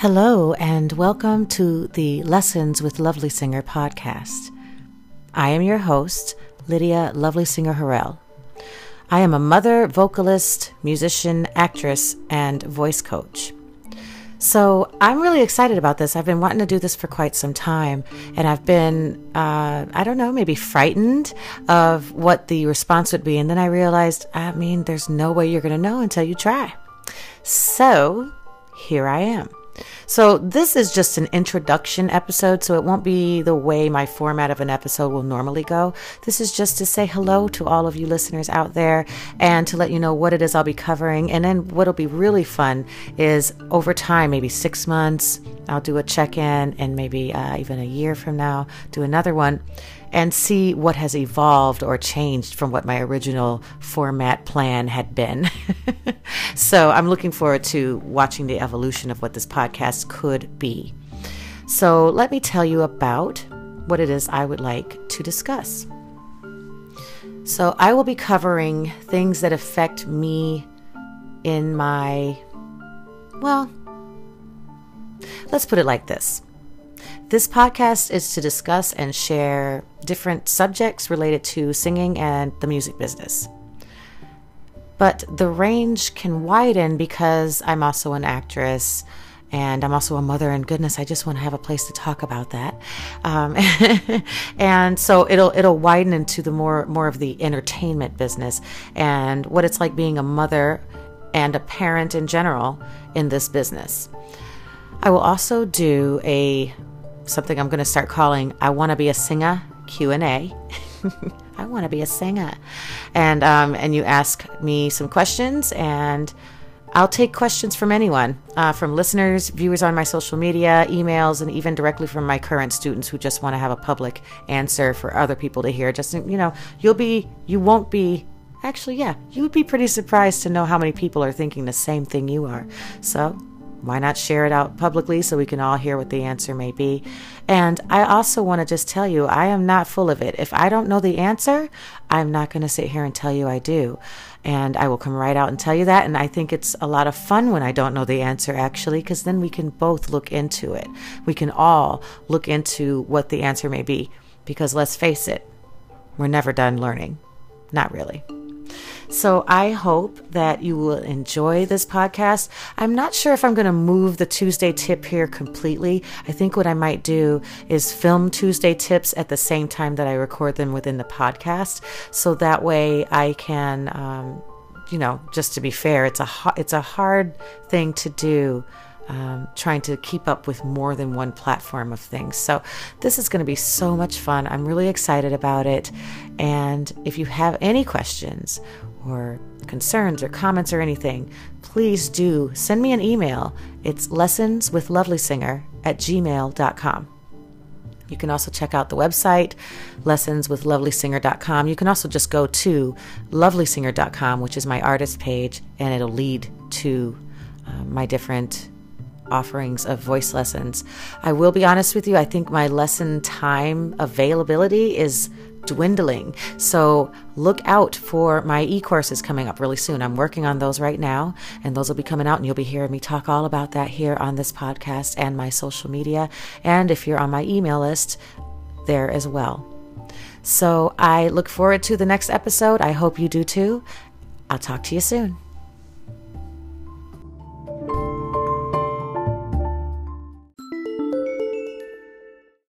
Hello, and welcome to the Lessons with Lovely Singer podcast. I am your host, Lydia Lovely Singer Harrell. I am a mother, vocalist, musician, actress, and voice coach. So I'm really excited about this. I've been wanting to do this for quite some time, and I've been, uh, I don't know, maybe frightened of what the response would be. And then I realized, I mean, there's no way you're going to know until you try. So here I am. So, this is just an introduction episode, so it won't be the way my format of an episode will normally go. This is just to say hello to all of you listeners out there and to let you know what it is I'll be covering. And then, what'll be really fun is over time, maybe six months, I'll do a check in, and maybe uh, even a year from now, do another one and see what has evolved or changed from what my original format plan had been. so I'm looking forward to watching the evolution of what this podcast could be. So let me tell you about what it is I would like to discuss. So I will be covering things that affect me in my, well, let's put it like this. This podcast is to discuss and share different subjects related to singing and the music business. But the range can widen because I'm also an actress and I'm also a mother. And goodness, I just want to have a place to talk about that. Um, and so it'll it'll widen into the more more of the entertainment business and what it's like being a mother and a parent in general in this business. I will also do a something I'm going to start calling I want to be a singer Q&A. I want to be a singer. And um, and you ask me some questions and I'll take questions from anyone, uh, from listeners, viewers on my social media, emails, and even directly from my current students who just want to have a public answer for other people to hear. Just, you know, you'll be, you won't be, actually, yeah, you would be pretty surprised to know how many people are thinking the same thing you are. So why not share it out publicly so we can all hear what the answer may be? And I also want to just tell you, I am not full of it. If I don't know the answer, I'm not going to sit here and tell you I do. And I will come right out and tell you that. And I think it's a lot of fun when I don't know the answer, actually, because then we can both look into it. We can all look into what the answer may be. Because let's face it, we're never done learning. Not really. So I hope that you will enjoy this podcast. I'm not sure if I'm going to move the Tuesday tip here completely. I think what I might do is film Tuesday tips at the same time that I record them within the podcast. So that way I can, um, you know, just to be fair, it's a, it's a hard thing to do um, trying to keep up with more than one platform of things. So, this is going to be so much fun. I'm really excited about it. And if you have any questions or concerns or comments or anything, please do send me an email. It's lessonswithlovelysinger at gmail.com. You can also check out the website, lessonswithlovelysinger.com. You can also just go to lovelysinger.com, which is my artist page, and it'll lead to uh, my different offerings of voice lessons. I will be honest with you, I think my lesson time availability is dwindling. So look out for my e courses coming up really soon. I'm working on those right now, and those will be coming out, and you'll be hearing me talk all about that here on this podcast and my social media. And if you're on my email list, there as well. So I look forward to the next episode. I hope you do too. I'll talk to you soon.